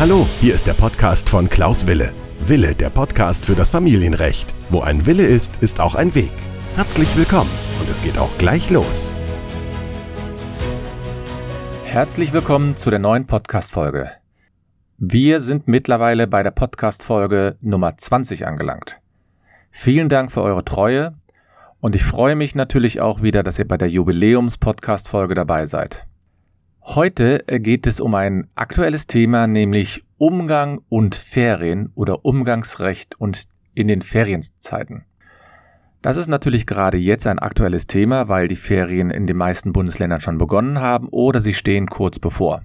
Hallo, hier ist der Podcast von Klaus Wille. Wille, der Podcast für das Familienrecht. Wo ein Wille ist, ist auch ein Weg. Herzlich willkommen und es geht auch gleich los. Herzlich willkommen zu der neuen Podcast-Folge. Wir sind mittlerweile bei der Podcast-Folge Nummer 20 angelangt. Vielen Dank für eure Treue und ich freue mich natürlich auch wieder, dass ihr bei der Jubiläums-Podcast-Folge dabei seid. Heute geht es um ein aktuelles Thema, nämlich Umgang und Ferien oder Umgangsrecht und in den Ferienzeiten. Das ist natürlich gerade jetzt ein aktuelles Thema, weil die Ferien in den meisten Bundesländern schon begonnen haben oder sie stehen kurz bevor.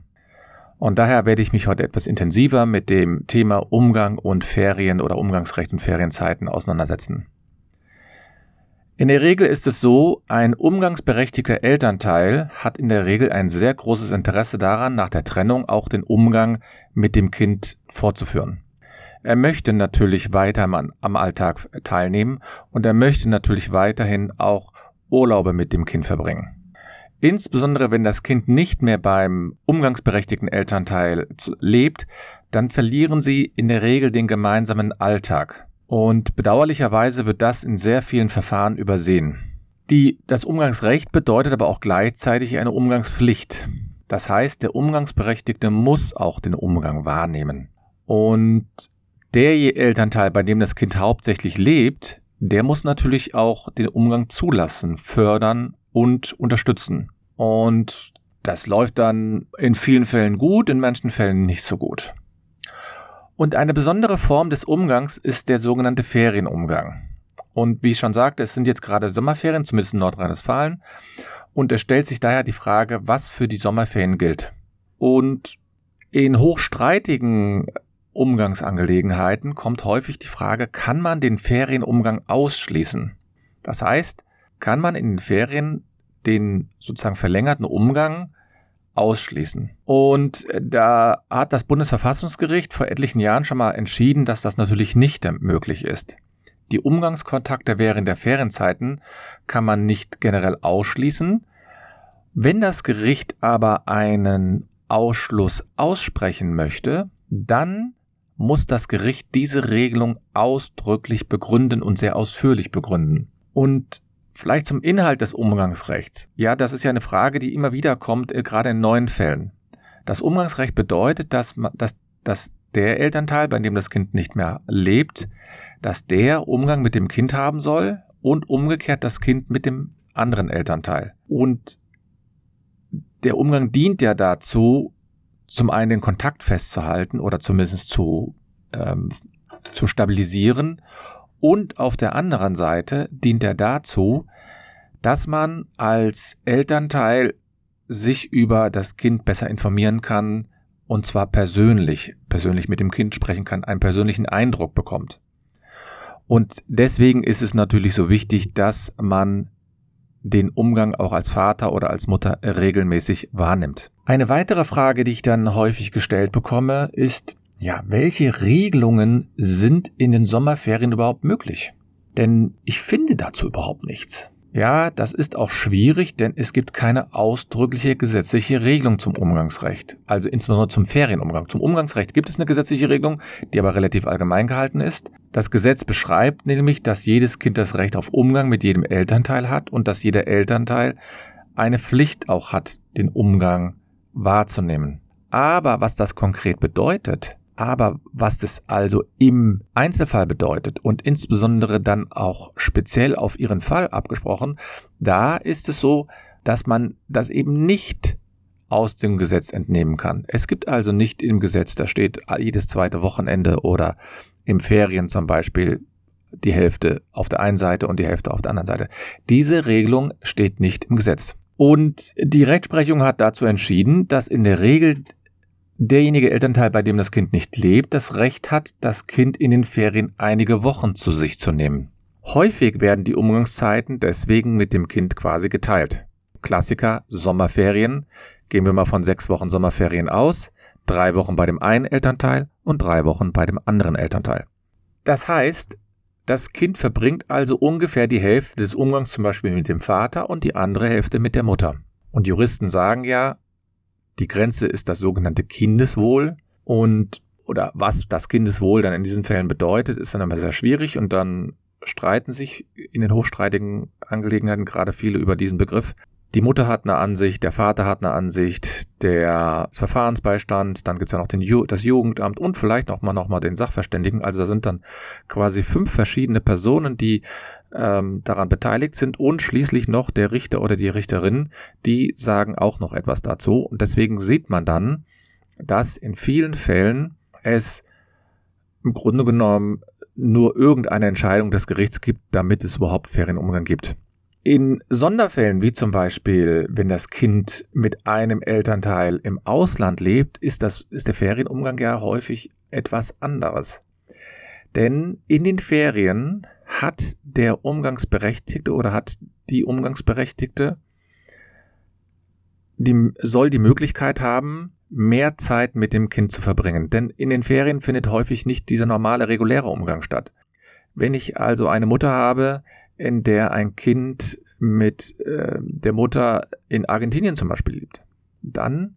Und daher werde ich mich heute etwas intensiver mit dem Thema Umgang und Ferien oder Umgangsrecht und Ferienzeiten auseinandersetzen. In der Regel ist es so, ein umgangsberechtigter Elternteil hat in der Regel ein sehr großes Interesse daran, nach der Trennung auch den Umgang mit dem Kind fortzuführen. Er möchte natürlich weiter am Alltag teilnehmen und er möchte natürlich weiterhin auch Urlaube mit dem Kind verbringen. Insbesondere wenn das Kind nicht mehr beim umgangsberechtigten Elternteil lebt, dann verlieren sie in der Regel den gemeinsamen Alltag. Und bedauerlicherweise wird das in sehr vielen Verfahren übersehen. Die, das Umgangsrecht bedeutet aber auch gleichzeitig eine Umgangspflicht. Das heißt, der Umgangsberechtigte muss auch den Umgang wahrnehmen. Und der Elternteil, bei dem das Kind hauptsächlich lebt, der muss natürlich auch den Umgang zulassen, fördern und unterstützen. Und das läuft dann in vielen Fällen gut, in manchen Fällen nicht so gut. Und eine besondere Form des Umgangs ist der sogenannte Ferienumgang. Und wie ich schon sagte, es sind jetzt gerade Sommerferien, zumindest in Nordrhein-Westfalen. Und es stellt sich daher die Frage, was für die Sommerferien gilt. Und in hochstreitigen Umgangsangelegenheiten kommt häufig die Frage, kann man den Ferienumgang ausschließen? Das heißt, kann man in den Ferien den sozusagen verlängerten Umgang ausschließen. Und da hat das Bundesverfassungsgericht vor etlichen Jahren schon mal entschieden, dass das natürlich nicht möglich ist. Die Umgangskontakte während der Ferienzeiten kann man nicht generell ausschließen. Wenn das Gericht aber einen Ausschluss aussprechen möchte, dann muss das Gericht diese Regelung ausdrücklich begründen und sehr ausführlich begründen. Und Vielleicht zum Inhalt des Umgangsrechts. Ja, das ist ja eine Frage, die immer wieder kommt, äh, gerade in neuen Fällen. Das Umgangsrecht bedeutet, dass, dass, dass der Elternteil, bei dem das Kind nicht mehr lebt, dass der Umgang mit dem Kind haben soll und umgekehrt das Kind mit dem anderen Elternteil. Und der Umgang dient ja dazu, zum einen den Kontakt festzuhalten oder zumindest zu, ähm, zu stabilisieren und auf der anderen Seite dient er dazu, dass man als Elternteil sich über das Kind besser informieren kann und zwar persönlich, persönlich mit dem Kind sprechen kann, einen persönlichen Eindruck bekommt. Und deswegen ist es natürlich so wichtig, dass man den Umgang auch als Vater oder als Mutter regelmäßig wahrnimmt. Eine weitere Frage, die ich dann häufig gestellt bekomme, ist, ja, welche Regelungen sind in den Sommerferien überhaupt möglich? Denn ich finde dazu überhaupt nichts. Ja, das ist auch schwierig, denn es gibt keine ausdrückliche gesetzliche Regelung zum Umgangsrecht, also insbesondere zum Ferienumgang. Zum Umgangsrecht gibt es eine gesetzliche Regelung, die aber relativ allgemein gehalten ist. Das Gesetz beschreibt nämlich, dass jedes Kind das Recht auf Umgang mit jedem Elternteil hat und dass jeder Elternteil eine Pflicht auch hat, den Umgang wahrzunehmen. Aber was das konkret bedeutet, aber was es also im Einzelfall bedeutet und insbesondere dann auch speziell auf Ihren Fall abgesprochen, da ist es so, dass man das eben nicht aus dem Gesetz entnehmen kann. Es gibt also nicht im Gesetz, da steht jedes zweite Wochenende oder im Ferien zum Beispiel die Hälfte auf der einen Seite und die Hälfte auf der anderen Seite. Diese Regelung steht nicht im Gesetz. Und die Rechtsprechung hat dazu entschieden, dass in der Regel derjenige Elternteil, bei dem das Kind nicht lebt, das Recht hat, das Kind in den Ferien einige Wochen zu sich zu nehmen. Häufig werden die Umgangszeiten deswegen mit dem Kind quasi geteilt. Klassiker Sommerferien. Gehen wir mal von sechs Wochen Sommerferien aus. Drei Wochen bei dem einen Elternteil und drei Wochen bei dem anderen Elternteil. Das heißt, das Kind verbringt also ungefähr die Hälfte des Umgangs zum Beispiel mit dem Vater und die andere Hälfte mit der Mutter. Und Juristen sagen ja, die Grenze ist das sogenannte Kindeswohl. Und oder was das Kindeswohl dann in diesen Fällen bedeutet, ist dann immer sehr schwierig und dann streiten sich in den hochstreitigen Angelegenheiten gerade viele über diesen Begriff. Die Mutter hat eine Ansicht, der Vater hat eine Ansicht, der Verfahrensbeistand, dann gibt's ja noch den Ju das Jugendamt und vielleicht noch mal, noch mal den Sachverständigen. Also da sind dann quasi fünf verschiedene Personen, die ähm, daran beteiligt sind und schließlich noch der Richter oder die Richterin, die sagen auch noch etwas dazu. Und deswegen sieht man dann, dass in vielen Fällen es im Grunde genommen nur irgendeine Entscheidung des Gerichts gibt, damit es überhaupt Ferienumgang gibt. In Sonderfällen, wie zum Beispiel, wenn das Kind mit einem Elternteil im Ausland lebt, ist, das, ist der Ferienumgang ja häufig etwas anderes. Denn in den Ferien hat der Umgangsberechtigte oder hat die Umgangsberechtigte, die soll die Möglichkeit haben, mehr Zeit mit dem Kind zu verbringen. Denn in den Ferien findet häufig nicht dieser normale, reguläre Umgang statt. Wenn ich also eine Mutter habe, in der ein Kind mit äh, der Mutter in Argentinien zum Beispiel lebt, dann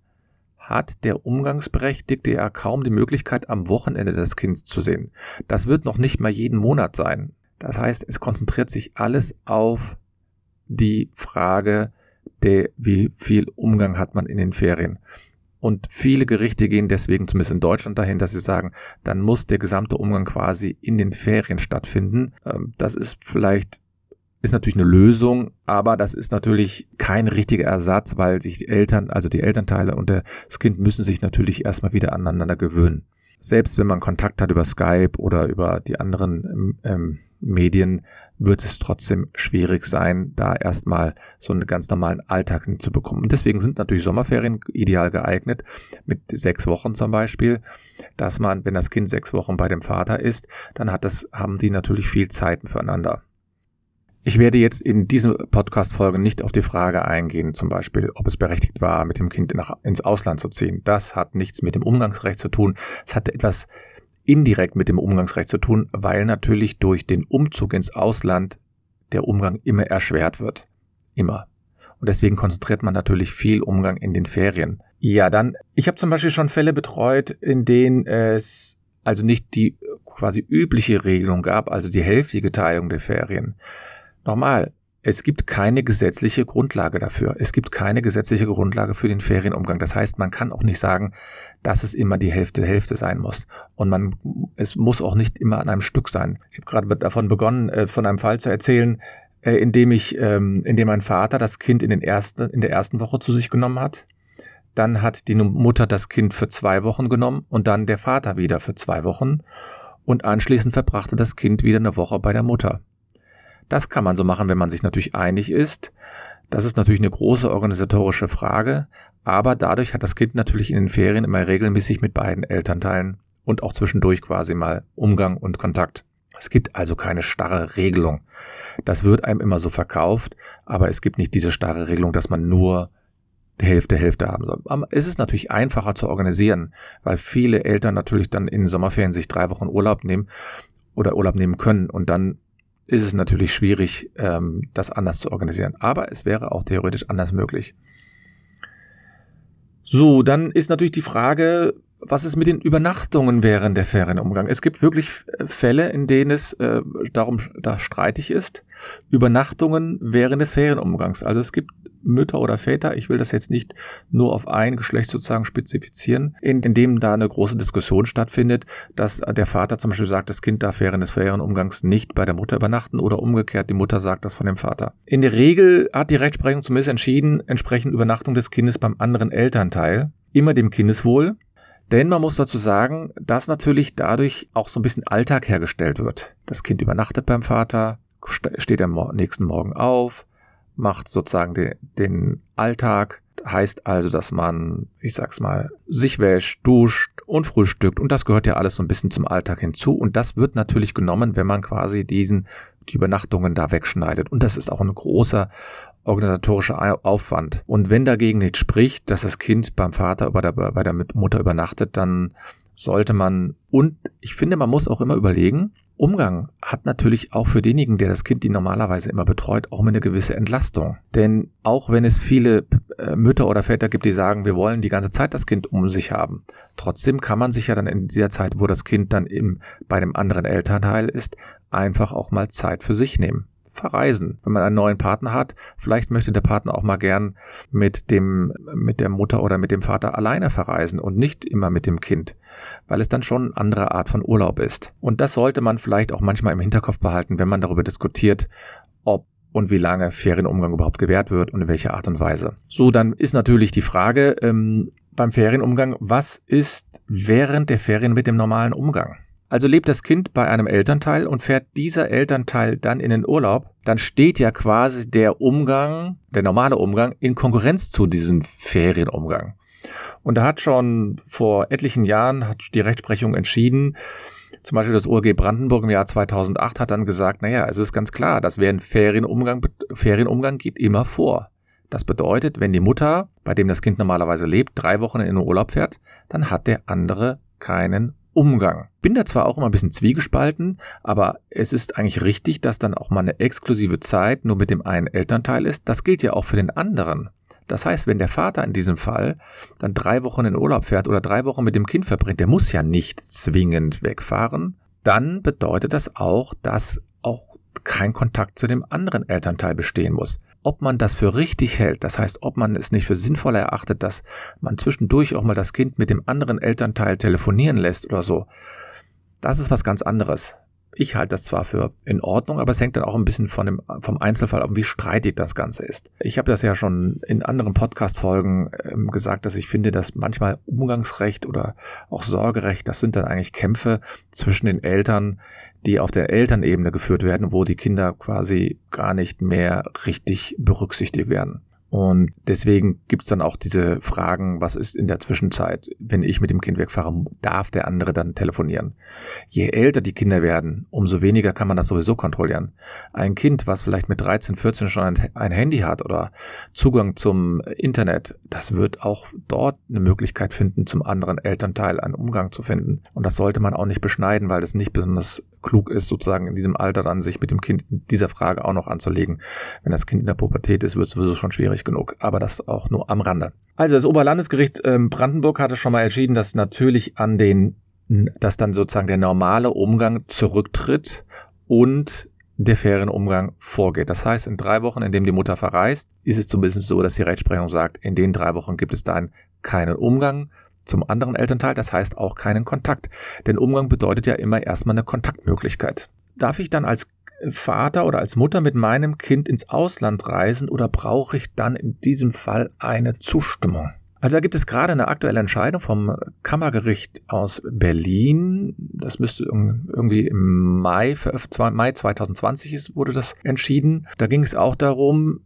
hat der Umgangsberechtigte ja kaum die Möglichkeit, am Wochenende das Kind zu sehen. Das wird noch nicht mal jeden Monat sein. Das heißt, es konzentriert sich alles auf die Frage, der, wie viel Umgang hat man in den Ferien. Und viele Gerichte gehen deswegen zumindest in Deutschland dahin, dass sie sagen, dann muss der gesamte Umgang quasi in den Ferien stattfinden. Ähm, das ist vielleicht ist natürlich eine Lösung, aber das ist natürlich kein richtiger Ersatz, weil sich die Eltern, also die Elternteile und das Kind müssen sich natürlich erstmal wieder aneinander gewöhnen. Selbst wenn man Kontakt hat über Skype oder über die anderen ähm, ähm Medien, wird es trotzdem schwierig sein, da erstmal so einen ganz normalen Alltag zu bekommen. Und deswegen sind natürlich Sommerferien ideal geeignet, mit sechs Wochen zum Beispiel, dass man, wenn das Kind sechs Wochen bei dem Vater ist, dann hat das, haben die natürlich viel Zeit füreinander. Ich werde jetzt in dieser Podcast-Folge nicht auf die Frage eingehen, zum Beispiel, ob es berechtigt war, mit dem Kind nach, ins Ausland zu ziehen. Das hat nichts mit dem Umgangsrecht zu tun. Es hatte etwas indirekt mit dem Umgangsrecht zu tun, weil natürlich durch den Umzug ins Ausland der Umgang immer erschwert wird. Immer. Und deswegen konzentriert man natürlich viel Umgang in den Ferien. Ja, dann, ich habe zum Beispiel schon Fälle betreut, in denen es also nicht die quasi übliche Regelung gab, also die hälftige Teilung der Ferien, Nochmal, es gibt keine gesetzliche Grundlage dafür. Es gibt keine gesetzliche Grundlage für den Ferienumgang. Das heißt, man kann auch nicht sagen, dass es immer die Hälfte Hälfte sein muss. Und man, es muss auch nicht immer an einem Stück sein. Ich habe gerade davon begonnen, äh, von einem Fall zu erzählen, äh, in dem ich, ähm, in dem mein Vater das Kind in den ersten, in der ersten Woche zu sich genommen hat. Dann hat die Mutter das Kind für zwei Wochen genommen und dann der Vater wieder für zwei Wochen. Und anschließend verbrachte das Kind wieder eine Woche bei der Mutter. Das kann man so machen, wenn man sich natürlich einig ist. Das ist natürlich eine große organisatorische Frage, aber dadurch hat das Kind natürlich in den Ferien immer regelmäßig mit beiden Elternteilen und auch zwischendurch quasi mal Umgang und Kontakt. Es gibt also keine starre Regelung. Das wird einem immer so verkauft, aber es gibt nicht diese starre Regelung, dass man nur die Hälfte, Hälfte haben soll. Aber es ist natürlich einfacher zu organisieren, weil viele Eltern natürlich dann in Sommerferien sich drei Wochen Urlaub nehmen oder Urlaub nehmen können und dann ist es natürlich schwierig, ähm, das anders zu organisieren. Aber es wäre auch theoretisch anders möglich. So, dann ist natürlich die Frage, was ist mit den Übernachtungen während der Ferienumgang? Es gibt wirklich Fälle, in denen es äh, darum da streitig ist. Übernachtungen während des Ferienumgangs. Also es gibt Mütter oder Väter, ich will das jetzt nicht nur auf ein Geschlecht sozusagen spezifizieren, in, in dem da eine große Diskussion stattfindet, dass der Vater zum Beispiel sagt, das Kind darf während des Ferienumgangs nicht bei der Mutter übernachten oder umgekehrt, die Mutter sagt das von dem Vater. In der Regel hat die Rechtsprechung zumindest entschieden, entsprechend Übernachtung des Kindes beim anderen Elternteil, immer dem Kindeswohl, denn man muss dazu sagen, dass natürlich dadurch auch so ein bisschen Alltag hergestellt wird. Das Kind übernachtet beim Vater, steht am nächsten Morgen auf, macht sozusagen den, den Alltag. Heißt also, dass man, ich sag's mal, sich wäscht, duscht und frühstückt. Und das gehört ja alles so ein bisschen zum Alltag hinzu. Und das wird natürlich genommen, wenn man quasi diesen, die Übernachtungen da wegschneidet. Und das ist auch ein großer organisatorischer Aufwand. Und wenn dagegen nicht spricht, dass das Kind beim Vater oder bei der Mutter übernachtet, dann sollte man, und ich finde, man muss auch immer überlegen, Umgang hat natürlich auch für denjenigen, der das Kind die normalerweise immer betreut, auch eine gewisse Entlastung. Denn auch wenn es viele äh, Mütter oder Väter gibt, die sagen, wir wollen die ganze Zeit das Kind um sich haben, trotzdem kann man sich ja dann in dieser Zeit, wo das Kind dann im, bei dem anderen Elternteil ist, einfach auch mal Zeit für sich nehmen verreisen. Wenn man einen neuen Partner hat, vielleicht möchte der Partner auch mal gern mit dem, mit der Mutter oder mit dem Vater alleine verreisen und nicht immer mit dem Kind, weil es dann schon eine andere Art von Urlaub ist. Und das sollte man vielleicht auch manchmal im Hinterkopf behalten, wenn man darüber diskutiert, ob und wie lange Ferienumgang überhaupt gewährt wird und in welcher Art und Weise. So, dann ist natürlich die Frage ähm, beim Ferienumgang, was ist während der Ferien mit dem normalen Umgang? Also lebt das Kind bei einem Elternteil und fährt dieser Elternteil dann in den Urlaub, dann steht ja quasi der Umgang, der normale Umgang, in Konkurrenz zu diesem Ferienumgang. Und da hat schon vor etlichen Jahren hat die Rechtsprechung entschieden, zum Beispiel das ORG Brandenburg im Jahr 2008 hat dann gesagt, naja, es ist ganz klar, dass wer einen Ferienumgang, Ferienumgang geht immer vor. Das bedeutet, wenn die Mutter, bei dem das Kind normalerweise lebt, drei Wochen in den Urlaub fährt, dann hat der andere keinen Umgang. Bin da zwar auch immer ein bisschen zwiegespalten, aber es ist eigentlich richtig, dass dann auch mal eine exklusive Zeit nur mit dem einen Elternteil ist. Das gilt ja auch für den anderen. Das heißt, wenn der Vater in diesem Fall dann drei Wochen in Urlaub fährt oder drei Wochen mit dem Kind verbringt, der muss ja nicht zwingend wegfahren, dann bedeutet das auch, dass auch kein Kontakt zu dem anderen Elternteil bestehen muss ob man das für richtig hält, das heißt, ob man es nicht für sinnvoll erachtet, dass man zwischendurch auch mal das Kind mit dem anderen Elternteil telefonieren lässt oder so, das ist was ganz anderes. Ich halte das zwar für in Ordnung, aber es hängt dann auch ein bisschen von dem, vom Einzelfall ab, wie streitig das Ganze ist. Ich habe das ja schon in anderen Podcast-Folgen ähm, gesagt, dass ich finde, dass manchmal Umgangsrecht oder auch Sorgerecht, das sind dann eigentlich Kämpfe zwischen den Eltern, die auf der Elternebene geführt werden, wo die Kinder quasi gar nicht mehr richtig berücksichtigt werden. Und deswegen gibt's dann auch diese Fragen, was ist in der Zwischenzeit, wenn ich mit dem Kind wegfahre, darf der andere dann telefonieren? Je älter die Kinder werden, umso weniger kann man das sowieso kontrollieren. Ein Kind, was vielleicht mit 13, 14 schon ein, Handy hat oder Zugang zum Internet, das wird auch dort eine Möglichkeit finden, zum anderen Elternteil einen Umgang zu finden. Und das sollte man auch nicht beschneiden, weil es nicht besonders klug ist, sozusagen in diesem Alter dann sich mit dem Kind in dieser Frage auch noch anzulegen. Wenn das Kind in der Pubertät ist, wird es sowieso schon schwierig genug. Aber das auch nur am Rande. Also das Oberlandesgericht ähm, Brandenburg hatte schon mal entschieden, dass natürlich an den, dass dann sozusagen der normale Umgang zurücktritt und der fairen Umgang vorgeht. Das heißt, in drei Wochen, in dem die Mutter verreist, ist es zumindest so, dass die Rechtsprechung sagt, in den drei Wochen gibt es dann keinen Umgang, zum anderen Elternteil, das heißt auch keinen Kontakt. Denn Umgang bedeutet ja immer erstmal eine Kontaktmöglichkeit. Darf ich dann als Vater oder als Mutter mit meinem Kind ins Ausland reisen oder brauche ich dann in diesem Fall eine Zustimmung? Also da gibt es gerade eine aktuelle Entscheidung vom Kammergericht aus Berlin. Das müsste irgendwie im Mai, Mai 2020 ist, wurde das entschieden. Da ging es auch darum,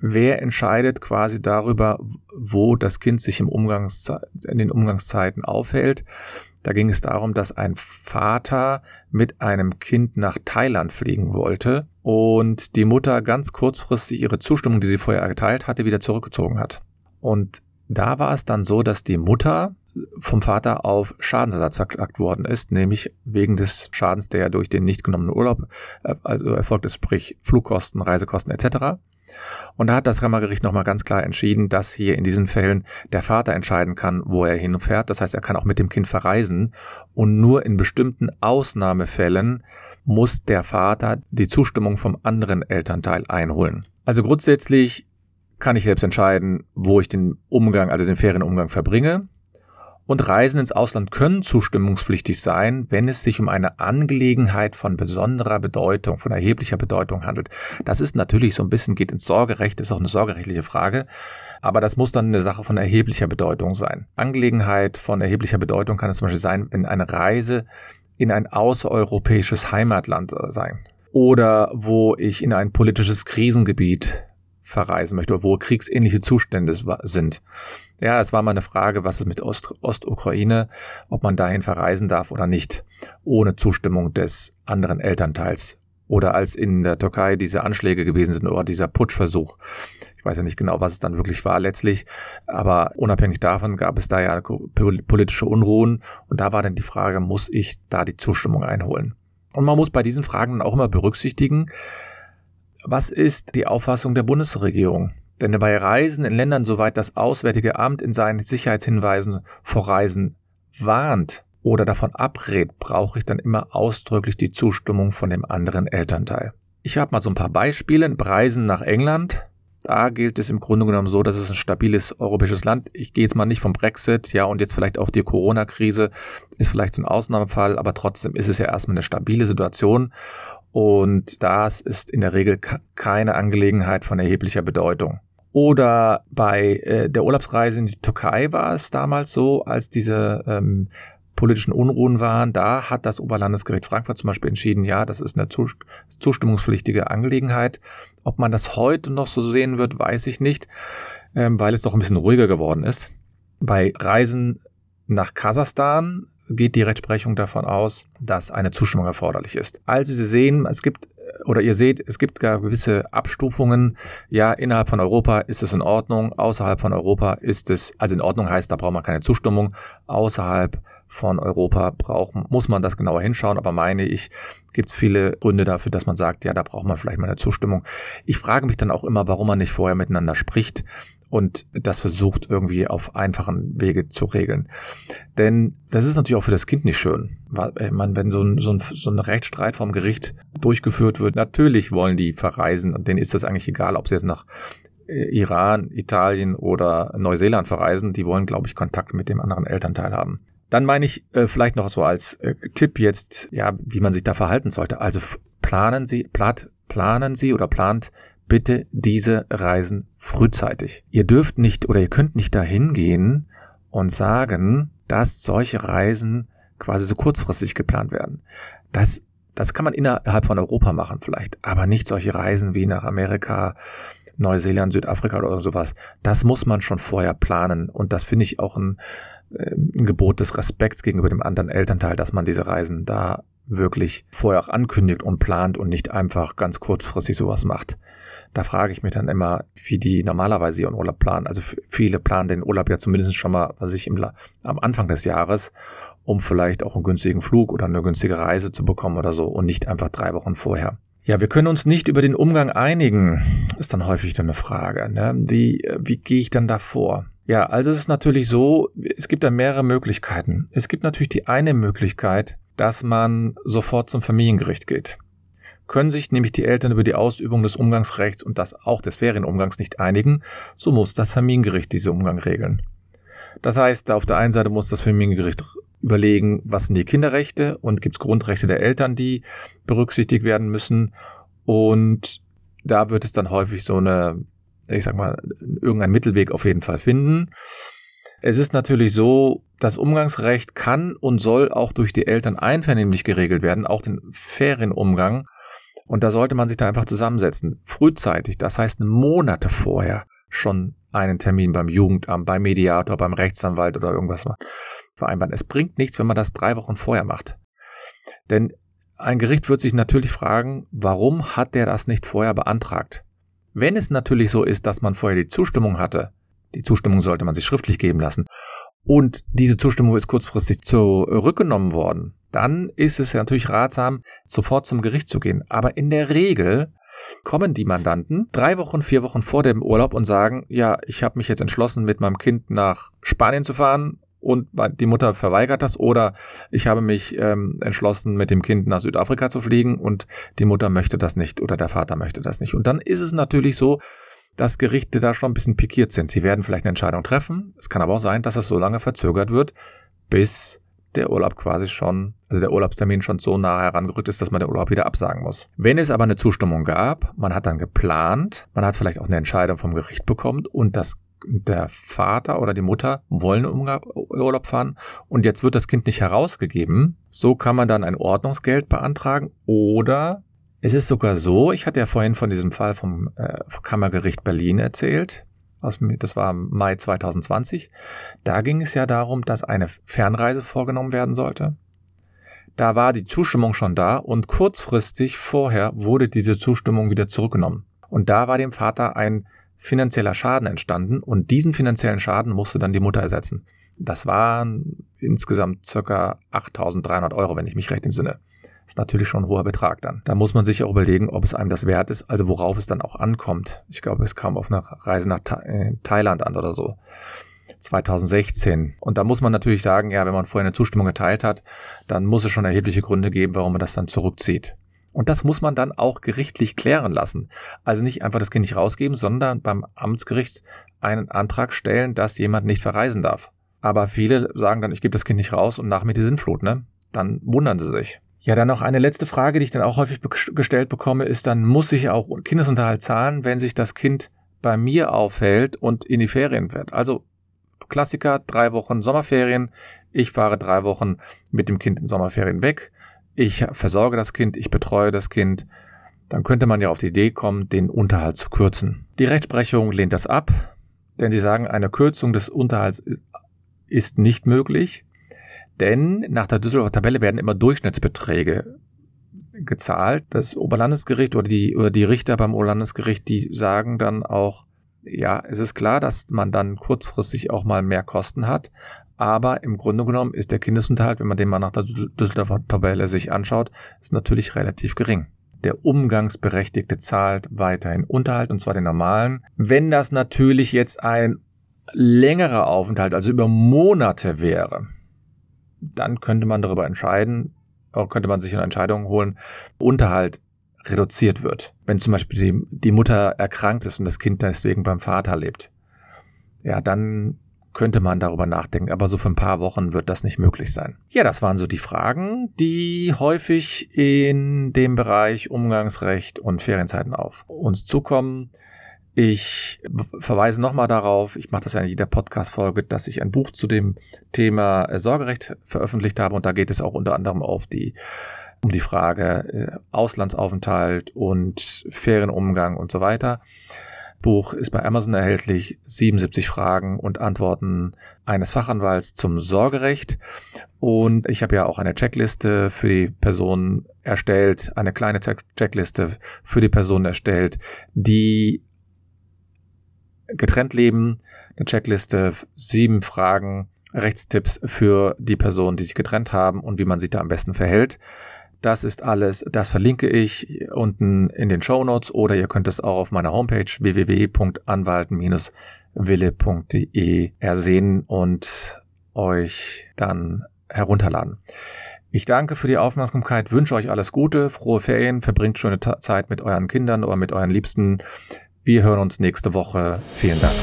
wer entscheidet quasi darüber, wo das Kind sich im in den Umgangszeiten aufhält. Da ging es darum, dass ein Vater mit einem Kind nach Thailand fliegen wollte und die Mutter ganz kurzfristig ihre Zustimmung, die sie vorher erteilt hatte, wieder zurückgezogen hat. Und da war es dann so, dass die Mutter vom Vater auf Schadensersatz verklagt worden ist, nämlich wegen des Schadens, der durch den nicht genommenen Urlaub äh, also erfolgt ist, sprich Flugkosten, Reisekosten etc. Und da hat das Kammergericht nochmal ganz klar entschieden, dass hier in diesen Fällen der Vater entscheiden kann, wo er hinfährt. Das heißt, er kann auch mit dem Kind verreisen und nur in bestimmten Ausnahmefällen muss der Vater die Zustimmung vom anderen Elternteil einholen. Also grundsätzlich kann ich selbst entscheiden, wo ich den Umgang, also den Ferienumgang verbringe. Und Reisen ins Ausland können zustimmungspflichtig sein, wenn es sich um eine Angelegenheit von besonderer Bedeutung, von erheblicher Bedeutung handelt. Das ist natürlich so ein bisschen, geht ins Sorgerecht, ist auch eine sorgerechtliche Frage. Aber das muss dann eine Sache von erheblicher Bedeutung sein. Angelegenheit von erheblicher Bedeutung kann es zum Beispiel sein, wenn eine Reise in ein außereuropäisches Heimatland äh, sein. Oder wo ich in ein politisches Krisengebiet verreisen möchte, wo kriegsähnliche Zustände sind. Ja, es war mal eine Frage, was ist mit Ost Ostukraine, ob man dahin verreisen darf oder nicht, ohne Zustimmung des anderen Elternteils. Oder als in der Türkei diese Anschläge gewesen sind oder dieser Putschversuch. Ich weiß ja nicht genau, was es dann wirklich war letztlich, aber unabhängig davon gab es da ja politische Unruhen und da war dann die Frage, muss ich da die Zustimmung einholen? Und man muss bei diesen Fragen auch immer berücksichtigen, was ist die Auffassung der Bundesregierung? Denn bei Reisen in Ländern, soweit das Auswärtige Amt in seinen Sicherheitshinweisen vor Reisen warnt oder davon abrät, brauche ich dann immer ausdrücklich die Zustimmung von dem anderen Elternteil. Ich habe mal so ein paar Beispiele. Reisen nach England. Da gilt es im Grunde genommen so, dass es ein stabiles europäisches Land. Ich gehe jetzt mal nicht vom Brexit, ja, und jetzt vielleicht auch die Corona-Krise ist vielleicht so ein Ausnahmefall, aber trotzdem ist es ja erstmal eine stabile Situation. Und das ist in der Regel keine Angelegenheit von erheblicher Bedeutung. Oder bei äh, der Urlaubsreise in die Türkei war es damals so, als diese ähm, politischen Unruhen waren, da hat das Oberlandesgericht Frankfurt zum Beispiel entschieden, ja, das ist eine zustimmungspflichtige Angelegenheit. Ob man das heute noch so sehen wird, weiß ich nicht, ähm, weil es doch ein bisschen ruhiger geworden ist. Bei Reisen nach Kasachstan geht die Rechtsprechung davon aus, dass eine Zustimmung erforderlich ist. Also Sie sehen, es gibt oder ihr seht, es gibt gar gewisse Abstufungen. Ja, innerhalb von Europa ist es in Ordnung, außerhalb von Europa ist es, also in Ordnung heißt, da braucht man keine Zustimmung. Außerhalb von Europa braucht, muss man das genauer hinschauen, aber meine ich, gibt es viele Gründe dafür, dass man sagt, ja, da braucht man vielleicht mal eine Zustimmung. Ich frage mich dann auch immer, warum man nicht vorher miteinander spricht und das versucht irgendwie auf einfachen Wege zu regeln. Denn das ist natürlich auch für das Kind nicht schön. Äh, man, wenn so ein, so, ein, so ein Rechtsstreit vom Gericht durchgeführt wird, natürlich wollen die verreisen und denen ist das eigentlich egal, ob sie jetzt nach äh, Iran, Italien oder Neuseeland verreisen. Die wollen, glaube ich, Kontakt mit dem anderen Elternteil haben. Dann meine ich äh, vielleicht noch so als äh, Tipp jetzt, ja, wie man sich da verhalten sollte. Also planen Sie, plat, planen Sie oder plant bitte diese Reisen frühzeitig. Ihr dürft nicht oder ihr könnt nicht dahin gehen und sagen, dass solche Reisen quasi so kurzfristig geplant werden. Das, das kann man innerhalb von Europa machen vielleicht, aber nicht solche Reisen wie nach Amerika, Neuseeland, Südafrika oder sowas. Das muss man schon vorher planen und das finde ich auch ein, äh, ein Gebot des Respekts gegenüber dem anderen Elternteil, dass man diese Reisen da wirklich vorher auch ankündigt und plant und nicht einfach ganz kurzfristig sowas macht. Da frage ich mich dann immer, wie die normalerweise ihren Urlaub planen. Also viele planen den Urlaub ja zumindest schon mal, was ich im, am Anfang des Jahres, um vielleicht auch einen günstigen Flug oder eine günstige Reise zu bekommen oder so und nicht einfach drei Wochen vorher. Ja, wir können uns nicht über den Umgang einigen, ist dann häufig dann eine Frage. Ne? Wie, wie gehe ich dann da vor? Ja, also es ist natürlich so, es gibt da mehrere Möglichkeiten. Es gibt natürlich die eine Möglichkeit, dass man sofort zum Familiengericht geht können sich nämlich die Eltern über die Ausübung des Umgangsrechts und das auch des Ferienumgangs nicht einigen, so muss das Familiengericht diese Umgang regeln. Das heißt, auf der einen Seite muss das Familiengericht überlegen, was sind die Kinderrechte und gibt es Grundrechte der Eltern, die berücksichtigt werden müssen. Und da wird es dann häufig so eine, ich sag mal, irgendein Mittelweg auf jeden Fall finden. Es ist natürlich so, das Umgangsrecht kann und soll auch durch die Eltern einvernehmlich geregelt werden, auch den Ferienumgang. Und da sollte man sich da einfach zusammensetzen. Frühzeitig, das heißt Monate vorher schon einen Termin beim Jugendamt, beim Mediator, beim Rechtsanwalt oder irgendwas vereinbaren. Es bringt nichts, wenn man das drei Wochen vorher macht. Denn ein Gericht wird sich natürlich fragen, warum hat der das nicht vorher beantragt? Wenn es natürlich so ist, dass man vorher die Zustimmung hatte, die Zustimmung sollte man sich schriftlich geben lassen, und diese Zustimmung ist kurzfristig zurückgenommen worden, dann ist es natürlich ratsam, sofort zum Gericht zu gehen. Aber in der Regel kommen die Mandanten drei Wochen, vier Wochen vor dem Urlaub und sagen, ja, ich habe mich jetzt entschlossen, mit meinem Kind nach Spanien zu fahren und die Mutter verweigert das oder ich habe mich ähm, entschlossen, mit dem Kind nach Südafrika zu fliegen und die Mutter möchte das nicht oder der Vater möchte das nicht. Und dann ist es natürlich so, dass Gerichte da schon ein bisschen pikiert sind. Sie werden vielleicht eine Entscheidung treffen. Es kann aber auch sein, dass es so lange verzögert wird, bis der Urlaub quasi schon, also der Urlaubstermin schon so nah herangerückt ist, dass man den Urlaub wieder absagen muss. Wenn es aber eine Zustimmung gab, man hat dann geplant, man hat vielleicht auch eine Entscheidung vom Gericht bekommen und das der Vater oder die Mutter wollen Urlaub fahren und jetzt wird das Kind nicht herausgegeben, so kann man dann ein Ordnungsgeld beantragen oder es ist sogar so, ich hatte ja vorhin von diesem Fall vom äh, Kammergericht Berlin erzählt, das war im Mai 2020. Da ging es ja darum, dass eine Fernreise vorgenommen werden sollte. Da war die Zustimmung schon da und kurzfristig vorher wurde diese Zustimmung wieder zurückgenommen. Und da war dem Vater ein finanzieller Schaden entstanden und diesen finanziellen Schaden musste dann die Mutter ersetzen. Das waren insgesamt circa 8.300 Euro, wenn ich mich recht entsinne. Ist natürlich schon ein hoher Betrag dann. Da muss man sich auch überlegen, ob es einem das wert ist, also worauf es dann auch ankommt. Ich glaube, es kam auf einer Reise nach äh, Thailand an oder so. 2016. Und da muss man natürlich sagen, ja, wenn man vorher eine Zustimmung geteilt hat, dann muss es schon erhebliche Gründe geben, warum man das dann zurückzieht. Und das muss man dann auch gerichtlich klären lassen. Also nicht einfach das Kind nicht rausgeben, sondern beim Amtsgericht einen Antrag stellen, dass jemand nicht verreisen darf. Aber viele sagen dann, ich gebe das Kind nicht raus und nach mir die Sinnflut, ne? Dann wundern sie sich. Ja, dann noch eine letzte Frage, die ich dann auch häufig gestellt bekomme, ist dann, muss ich auch Kindesunterhalt zahlen, wenn sich das Kind bei mir aufhält und in die Ferien fährt? Also Klassiker, drei Wochen Sommerferien. Ich fahre drei Wochen mit dem Kind in Sommerferien weg. Ich versorge das Kind, ich betreue das Kind. Dann könnte man ja auf die Idee kommen, den Unterhalt zu kürzen. Die Rechtsprechung lehnt das ab, denn sie sagen, eine Kürzung des Unterhalts ist nicht möglich, denn nach der Düsseldorfer Tabelle werden immer Durchschnittsbeträge gezahlt. Das Oberlandesgericht oder die, oder die Richter beim Oberlandesgericht, die sagen dann auch, ja, es ist klar, dass man dann kurzfristig auch mal mehr Kosten hat. Aber im Grunde genommen ist der Kindesunterhalt, wenn man den mal nach der Düsseldorfer Tabelle sich anschaut, ist natürlich relativ gering. Der Umgangsberechtigte zahlt weiterhin Unterhalt, und zwar den normalen. Wenn das natürlich jetzt ein längerer Aufenthalt, also über Monate wäre, dann könnte man darüber entscheiden, könnte man sich eine Entscheidung holen, Unterhalt reduziert wird. Wenn zum Beispiel die, die Mutter erkrankt ist und das Kind deswegen beim Vater lebt, ja, dann könnte man darüber nachdenken, aber so für ein paar Wochen wird das nicht möglich sein. Ja, das waren so die Fragen, die häufig in dem Bereich Umgangsrecht und Ferienzeiten auf uns zukommen. Ich verweise nochmal darauf, ich mache das ja in jeder Podcast-Folge, dass ich ein Buch zu dem Thema Sorgerecht veröffentlicht habe und da geht es auch unter anderem auf die um die Frage äh, Auslandsaufenthalt und Ferienumgang und so weiter. Buch ist bei Amazon erhältlich. 77 Fragen und Antworten eines Fachanwalts zum Sorgerecht. Und ich habe ja auch eine Checkliste für die Person erstellt, eine kleine Checkliste für die Person erstellt, die getrennt leben. Eine Checkliste, sieben Fragen, Rechtstipps für die Person, die sich getrennt haben und wie man sich da am besten verhält. Das ist alles, das verlinke ich unten in den Show Notes oder ihr könnt es auch auf meiner Homepage www.anwalten-wille.de ersehen und euch dann herunterladen. Ich danke für die Aufmerksamkeit, wünsche euch alles Gute, frohe Ferien, verbringt schöne Zeit mit euren Kindern oder mit euren Liebsten. Wir hören uns nächste Woche. Vielen Dank.